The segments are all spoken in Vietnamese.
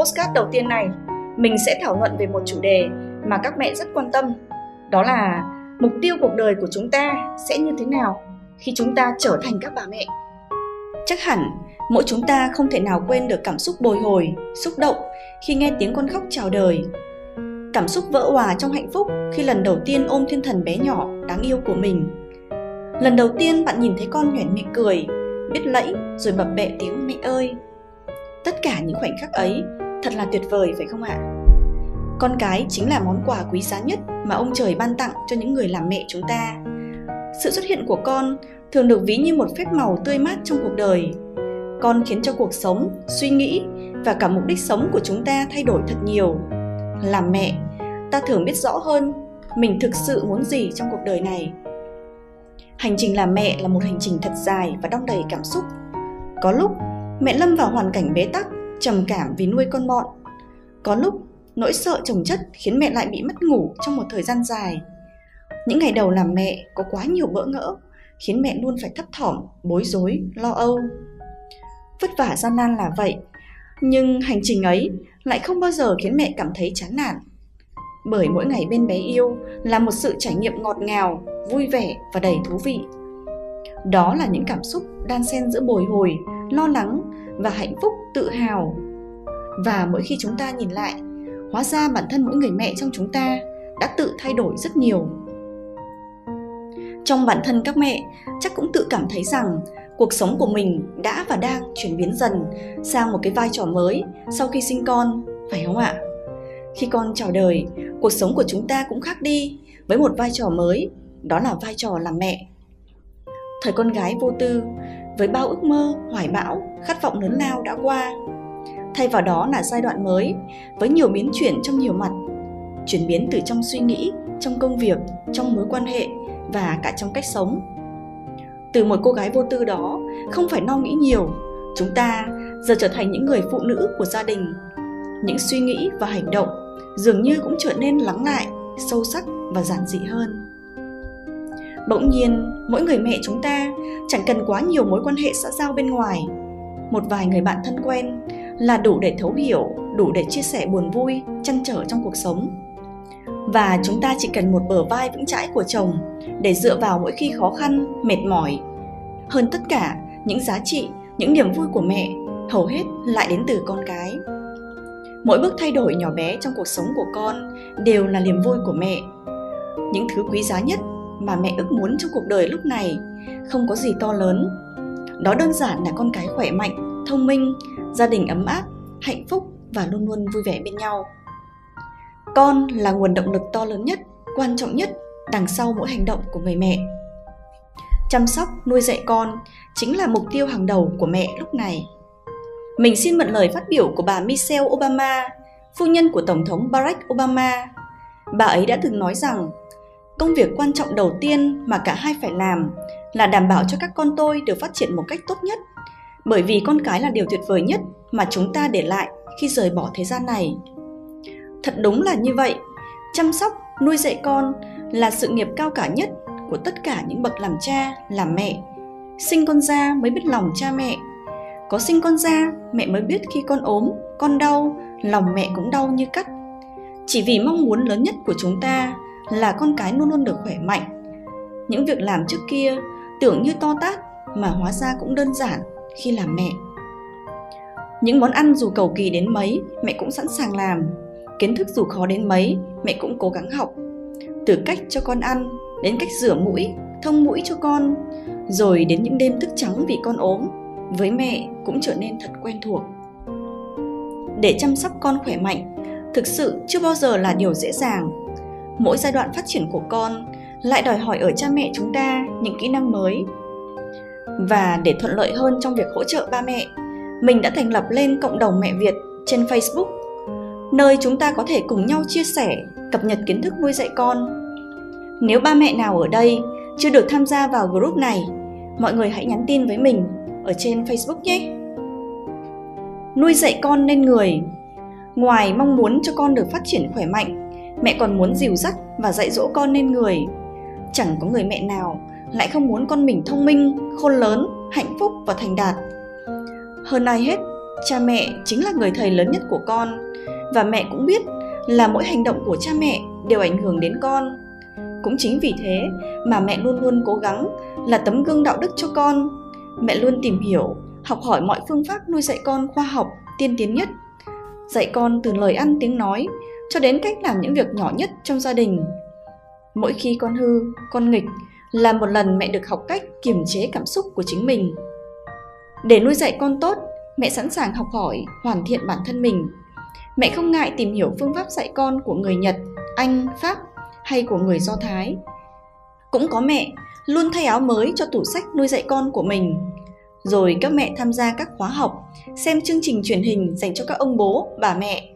postcard đầu tiên này, mình sẽ thảo luận về một chủ đề mà các mẹ rất quan tâm. Đó là mục tiêu cuộc đời của chúng ta sẽ như thế nào khi chúng ta trở thành các bà mẹ. Chắc hẳn mỗi chúng ta không thể nào quên được cảm xúc bồi hồi, xúc động khi nghe tiếng con khóc chào đời. Cảm xúc vỡ hòa trong hạnh phúc khi lần đầu tiên ôm thiên thần bé nhỏ đáng yêu của mình. Lần đầu tiên bạn nhìn thấy con nhoẻn miệng cười, biết lẫy rồi bập bẹ tiếng mẹ ơi. Tất cả những khoảnh khắc ấy thật là tuyệt vời phải không ạ? Con cái chính là món quà quý giá nhất mà ông trời ban tặng cho những người làm mẹ chúng ta. Sự xuất hiện của con thường được ví như một phép màu tươi mát trong cuộc đời. Con khiến cho cuộc sống, suy nghĩ và cả mục đích sống của chúng ta thay đổi thật nhiều. Làm mẹ, ta thường biết rõ hơn mình thực sự muốn gì trong cuộc đời này. Hành trình làm mẹ là một hành trình thật dài và đong đầy cảm xúc. Có lúc mẹ lâm vào hoàn cảnh bế tắc, trầm cảm vì nuôi con mọn. Có lúc nỗi sợ chồng chất khiến mẹ lại bị mất ngủ trong một thời gian dài. Những ngày đầu làm mẹ có quá nhiều bỡ ngỡ, khiến mẹ luôn phải thấp thỏm, bối rối, lo âu. Vất vả gian nan là vậy, nhưng hành trình ấy lại không bao giờ khiến mẹ cảm thấy chán nản. Bởi mỗi ngày bên bé yêu là một sự trải nghiệm ngọt ngào, vui vẻ và đầy thú vị. Đó là những cảm xúc đan xen giữa bồi hồi, lo lắng và hạnh phúc tự hào. Và mỗi khi chúng ta nhìn lại, hóa ra bản thân mỗi người mẹ trong chúng ta đã tự thay đổi rất nhiều. Trong bản thân các mẹ chắc cũng tự cảm thấy rằng cuộc sống của mình đã và đang chuyển biến dần sang một cái vai trò mới sau khi sinh con phải không ạ? Khi con chào đời cuộc sống của chúng ta cũng khác đi với một vai trò mới đó là vai trò làm mẹ. Thời con gái vô tư với bao ước mơ, hoài bão, khát vọng lớn lao đã qua. Thay vào đó là giai đoạn mới, với nhiều biến chuyển trong nhiều mặt. Chuyển biến từ trong suy nghĩ, trong công việc, trong mối quan hệ và cả trong cách sống. Từ một cô gái vô tư đó, không phải no nghĩ nhiều, chúng ta giờ trở thành những người phụ nữ của gia đình. Những suy nghĩ và hành động dường như cũng trở nên lắng lại, sâu sắc và giản dị hơn bỗng nhiên, mỗi người mẹ chúng ta chẳng cần quá nhiều mối quan hệ xã giao bên ngoài. Một vài người bạn thân quen là đủ để thấu hiểu, đủ để chia sẻ buồn vui, chăn trở trong cuộc sống. Và chúng ta chỉ cần một bờ vai vững chãi của chồng để dựa vào mỗi khi khó khăn, mệt mỏi. Hơn tất cả, những giá trị, những niềm vui của mẹ hầu hết lại đến từ con cái. Mỗi bước thay đổi nhỏ bé trong cuộc sống của con đều là niềm vui của mẹ. Những thứ quý giá nhất mà mẹ ước muốn trong cuộc đời lúc này. Không có gì to lớn. Đó đơn giản là con cái khỏe mạnh thông minh gia đình ấm áp hạnh phúc và luôn luôn vui vẻ bên nhau. Con là nguồn động lực to lớn nhất quan trọng nhất đằng sau mỗi hành động của người mẹ. Chăm sóc nuôi dạy con chính là mục tiêu hàng đầu của mẹ lúc này. Mình xin mượn lời phát biểu của bà Michelle Obama, phu nhân của Tổng thống Barack Obama. Bà ấy đã từng nói rằng, công việc quan trọng đầu tiên mà cả hai phải làm là đảm bảo cho các con tôi được phát triển một cách tốt nhất, bởi vì con cái là điều tuyệt vời nhất mà chúng ta để lại khi rời bỏ thế gian này. Thật đúng là như vậy, chăm sóc, nuôi dạy con là sự nghiệp cao cả nhất của tất cả những bậc làm cha, làm mẹ. Sinh con ra mới biết lòng cha mẹ. Có sinh con ra, mẹ mới biết khi con ốm, con đau, lòng mẹ cũng đau như cắt. Chỉ vì mong muốn lớn nhất của chúng ta là con cái luôn luôn được khỏe mạnh. Những việc làm trước kia tưởng như to tát mà hóa ra cũng đơn giản khi làm mẹ. Những món ăn dù cầu kỳ đến mấy, mẹ cũng sẵn sàng làm kiến thức dù khó đến mấy mẹ cũng cố gắng học từ cách cho con ăn đến cách rửa mũi thông mũi cho con rồi đến những đêm thức trắng vì con ốm với mẹ cũng trở nên thật quen thuộc để chăm sóc con khỏe mạnh thực sự chưa bao giờ là điều dễ dàng mỗi giai đoạn phát triển của con lại đòi hỏi ở cha mẹ chúng ta những kỹ năng mới và để thuận lợi hơn trong việc hỗ trợ ba mẹ mình đã thành lập lên cộng đồng mẹ việt trên facebook nơi chúng ta có thể cùng nhau chia sẻ, cập nhật kiến thức nuôi dạy con. Nếu ba mẹ nào ở đây chưa được tham gia vào group này, mọi người hãy nhắn tin với mình ở trên Facebook nhé. Nuôi dạy con nên người. Ngoài mong muốn cho con được phát triển khỏe mạnh, mẹ còn muốn dìu dắt và dạy dỗ con nên người. Chẳng có người mẹ nào lại không muốn con mình thông minh, khôn lớn, hạnh phúc và thành đạt. Hơn ai hết, cha mẹ chính là người thầy lớn nhất của con và mẹ cũng biết là mỗi hành động của cha mẹ đều ảnh hưởng đến con cũng chính vì thế mà mẹ luôn luôn cố gắng là tấm gương đạo đức cho con mẹ luôn tìm hiểu học hỏi mọi phương pháp nuôi dạy con khoa học tiên tiến nhất dạy con từ lời ăn tiếng nói cho đến cách làm những việc nhỏ nhất trong gia đình. Mỗi khi con hư, con nghịch là một lần mẹ được học cách kiềm chế cảm xúc của chính mình. Để nuôi dạy con tốt, mẹ sẵn sàng học hỏi, hoàn thiện bản thân mình. Mẹ không ngại tìm hiểu phương pháp dạy con của người nhật, anh, pháp hay của người do thái. Cũng có mẹ luôn thay áo mới cho tủ sách nuôi dạy con của mình. Rồi các mẹ tham gia các khóa học, xem chương trình truyền hình dành cho các ông bố, bà mẹ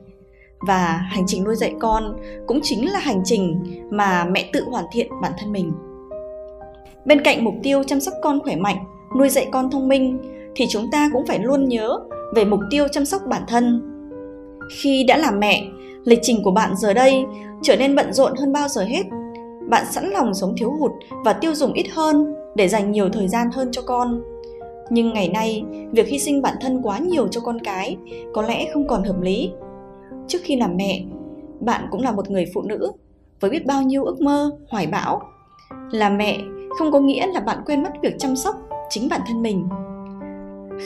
và hành trình nuôi dạy con cũng chính là hành trình mà mẹ tự hoàn thiện bản thân mình. Bên cạnh mục tiêu chăm sóc con khỏe mạnh, nuôi dạy con thông minh, thì chúng ta cũng phải luôn nhớ về mục tiêu chăm sóc bản thân. Khi đã làm mẹ, lịch trình của bạn giờ đây trở nên bận rộn hơn bao giờ hết. Bạn sẵn lòng sống thiếu hụt và tiêu dùng ít hơn để dành nhiều thời gian hơn cho con. Nhưng ngày nay, việc hy sinh bản thân quá nhiều cho con cái có lẽ không còn hợp lý trước khi làm mẹ. Bạn cũng là một người phụ nữ với biết bao nhiêu ước mơ, hoài bão. Làm mẹ không có nghĩa là bạn quên mất việc chăm sóc chính bản thân mình.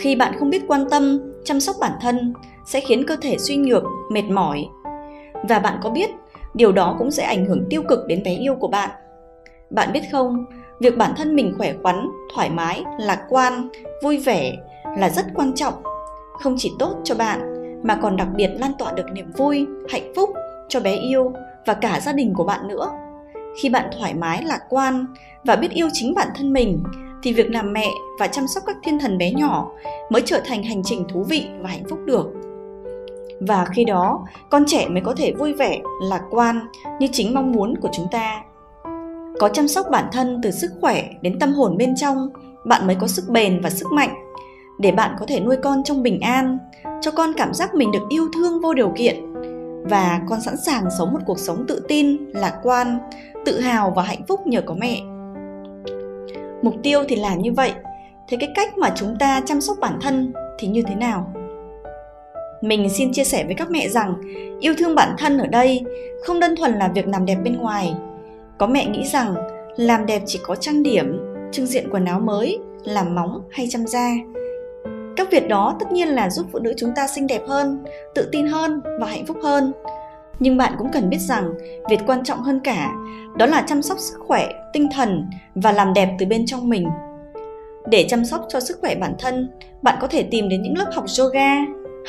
Khi bạn không biết quan tâm, chăm sóc bản thân sẽ khiến cơ thể suy nhược, mệt mỏi. Và bạn có biết, điều đó cũng sẽ ảnh hưởng tiêu cực đến bé yêu của bạn. Bạn biết không, việc bản thân mình khỏe khoắn, thoải mái, lạc quan, vui vẻ là rất quan trọng, không chỉ tốt cho bạn mà còn đặc biệt lan tỏa được niềm vui, hạnh phúc cho bé yêu và cả gia đình của bạn nữa. Khi bạn thoải mái, lạc quan và biết yêu chính bản thân mình, thì việc làm mẹ và chăm sóc các thiên thần bé nhỏ mới trở thành hành trình thú vị và hạnh phúc được. Và khi đó, con trẻ mới có thể vui vẻ, lạc quan như chính mong muốn của chúng ta. Có chăm sóc bản thân từ sức khỏe đến tâm hồn bên trong, bạn mới có sức bền và sức mạnh để bạn có thể nuôi con trong bình an, cho con cảm giác mình được yêu thương vô điều kiện. Và con sẵn sàng sống một cuộc sống tự tin, lạc quan, tự hào và hạnh phúc nhờ có mẹ. Mục tiêu thì là như vậy. Thế cái cách mà chúng ta chăm sóc bản thân thì như thế nào? Mình xin chia sẻ với các mẹ rằng, yêu thương bản thân ở đây không đơn thuần là việc làm đẹp bên ngoài. Có mẹ nghĩ rằng, làm đẹp chỉ có trang điểm, trưng diện quần áo mới, làm móng hay chăm da các việc đó tất nhiên là giúp phụ nữ chúng ta xinh đẹp hơn, tự tin hơn và hạnh phúc hơn. Nhưng bạn cũng cần biết rằng, việc quan trọng hơn cả, đó là chăm sóc sức khỏe, tinh thần và làm đẹp từ bên trong mình. Để chăm sóc cho sức khỏe bản thân, bạn có thể tìm đến những lớp học yoga,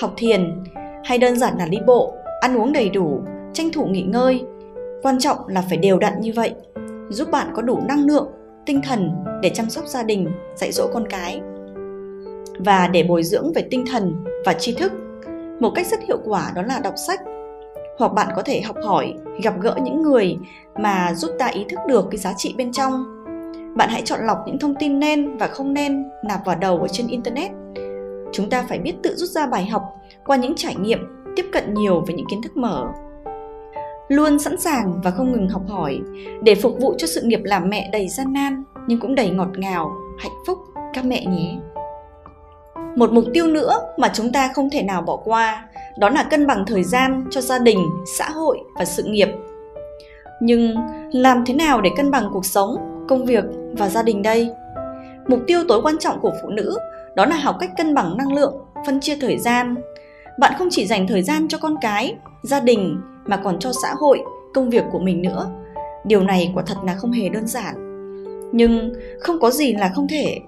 học thiền, hay đơn giản là đi bộ, ăn uống đầy đủ, tranh thủ nghỉ ngơi. Quan trọng là phải đều đặn như vậy, giúp bạn có đủ năng lượng, tinh thần để chăm sóc gia đình, dạy dỗ con cái và để bồi dưỡng về tinh thần và tri thức. Một cách rất hiệu quả đó là đọc sách. Hoặc bạn có thể học hỏi, gặp gỡ những người mà giúp ta ý thức được cái giá trị bên trong. Bạn hãy chọn lọc những thông tin nên và không nên nạp vào đầu ở trên internet. Chúng ta phải biết tự rút ra bài học qua những trải nghiệm, tiếp cận nhiều với những kiến thức mở. Luôn sẵn sàng và không ngừng học hỏi để phục vụ cho sự nghiệp làm mẹ đầy gian nan nhưng cũng đầy ngọt ngào, hạnh phúc các mẹ nhé một mục tiêu nữa mà chúng ta không thể nào bỏ qua, đó là cân bằng thời gian cho gia đình, xã hội và sự nghiệp. Nhưng làm thế nào để cân bằng cuộc sống, công việc và gia đình đây? Mục tiêu tối quan trọng của phụ nữ đó là học cách cân bằng năng lượng, phân chia thời gian. Bạn không chỉ dành thời gian cho con cái, gia đình mà còn cho xã hội, công việc của mình nữa. Điều này quả thật là không hề đơn giản. Nhưng không có gì là không thể,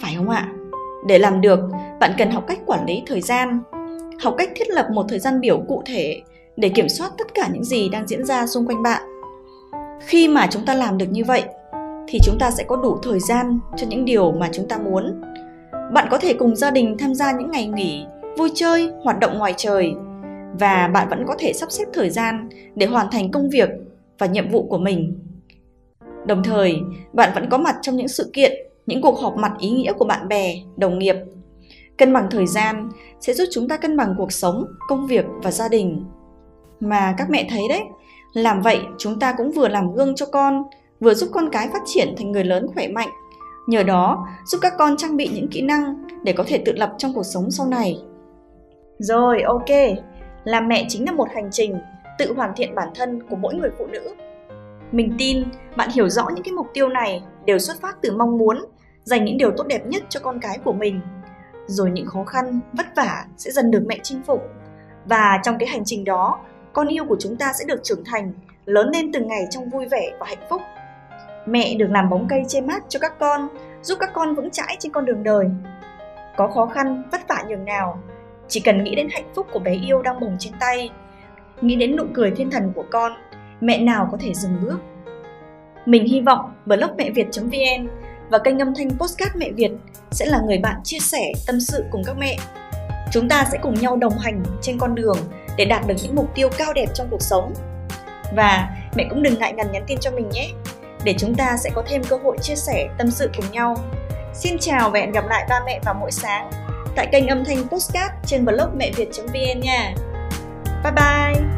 phải không ạ? Để làm được, bạn cần học cách quản lý thời gian, học cách thiết lập một thời gian biểu cụ thể để kiểm soát tất cả những gì đang diễn ra xung quanh bạn. Khi mà chúng ta làm được như vậy, thì chúng ta sẽ có đủ thời gian cho những điều mà chúng ta muốn. Bạn có thể cùng gia đình tham gia những ngày nghỉ, vui chơi, hoạt động ngoài trời và bạn vẫn có thể sắp xếp thời gian để hoàn thành công việc và nhiệm vụ của mình. Đồng thời, bạn vẫn có mặt trong những sự kiện những cuộc họp mặt ý nghĩa của bạn bè đồng nghiệp cân bằng thời gian sẽ giúp chúng ta cân bằng cuộc sống công việc và gia đình mà các mẹ thấy đấy làm vậy chúng ta cũng vừa làm gương cho con vừa giúp con cái phát triển thành người lớn khỏe mạnh nhờ đó giúp các con trang bị những kỹ năng để có thể tự lập trong cuộc sống sau này Rồi, ok. Làm mẹ chính là một hành trình tự hoàn thiện bản thân của mỗi người phụ nữ. Mình tin bạn hiểu rõ những cái mục tiêu này đều xuất phát từ mong muốn dành những điều tốt đẹp nhất cho con cái của mình. Rồi những khó khăn, vất vả sẽ dần được mẹ chinh phục. Và trong cái hành trình đó, con yêu của chúng ta sẽ được trưởng thành, lớn lên từng ngày trong vui vẻ và hạnh phúc. Mẹ được làm bóng cây che mát cho các con, giúp các con vững chãi trên con đường đời. Có khó khăn, vất vả nhường nào, chỉ cần nghĩ đến hạnh phúc của bé yêu đang bồng trên tay, nghĩ đến nụ cười thiên thần của con, mẹ nào có thể dừng bước. Mình hy vọng blog mẹ Việt.vn và kênh âm thanh Postcard Mẹ Việt sẽ là người bạn chia sẻ tâm sự cùng các mẹ. Chúng ta sẽ cùng nhau đồng hành trên con đường để đạt được những mục tiêu cao đẹp trong cuộc sống. Và mẹ cũng đừng ngại ngần nhắn tin cho mình nhé, để chúng ta sẽ có thêm cơ hội chia sẻ tâm sự cùng nhau. Xin chào và hẹn gặp lại ba mẹ vào mỗi sáng tại kênh âm thanh Postcard trên blog mẹ Việt.vn nha. Bye bye!